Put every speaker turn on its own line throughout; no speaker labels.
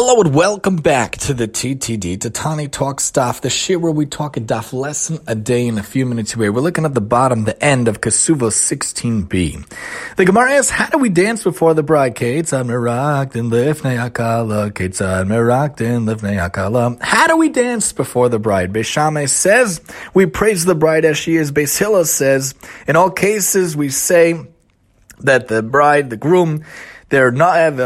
Hello and welcome back to the TTD, Tatani Talk Stuff, the shit where we talk a daf lesson a day in a few minutes away. We're looking at the bottom, the end of Kasuva 16b. The Gemara asks, how do we dance before the bride? Ketzad meraktin lifnei hakala, Ketzad meraktin lifnei hakala. How do we dance before the bride? Beis Shammai says, we praise the bride as she is. Beis says, in all cases we say that the bride, the groom, they're not na'ev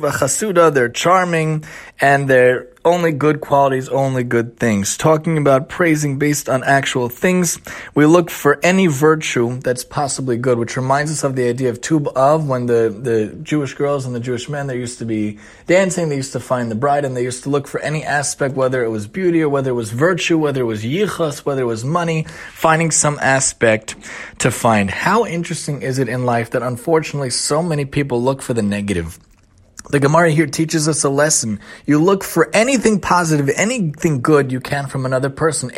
v'chasuda, they're charming, and they're only good qualities, only good things. Talking about praising based on actual things, we look for any virtue that's possibly good, which reminds us of the idea of Tu B'Av when the, the Jewish girls and the Jewish men, they used to be dancing, they used to find the bride, and they used to look for any aspect, whether it was beauty or whether it was virtue, whether it was yichus, whether it was money, finding some aspect to find. How interesting is it in life that unfortunately so many people look for the negative? The Gemara here teaches us a lesson. You look for anything positive, anything good you can from another person.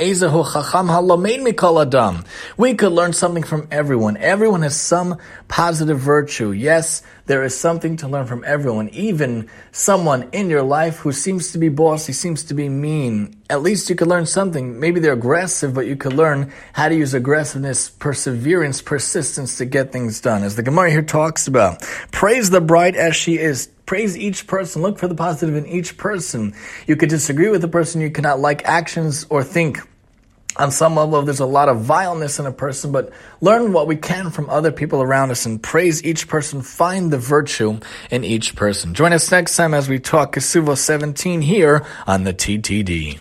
We could learn something from everyone. Everyone has some positive virtue. Yes, there is something to learn from everyone. Even someone in your life who seems to be bossy, seems to be mean. At least you could learn something. Maybe they're aggressive, but you could learn how to use aggressiveness, perseverance, persistence to get things done. As the Gemara here talks about, praise the bride as she is Praise each person. Look for the positive in each person. You could disagree with the person. You cannot like actions or think on some level there's a lot of vileness in a person, but learn what we can from other people around us and praise each person. Find the virtue in each person. Join us next time as we talk Kasuva 17 here on the TTD.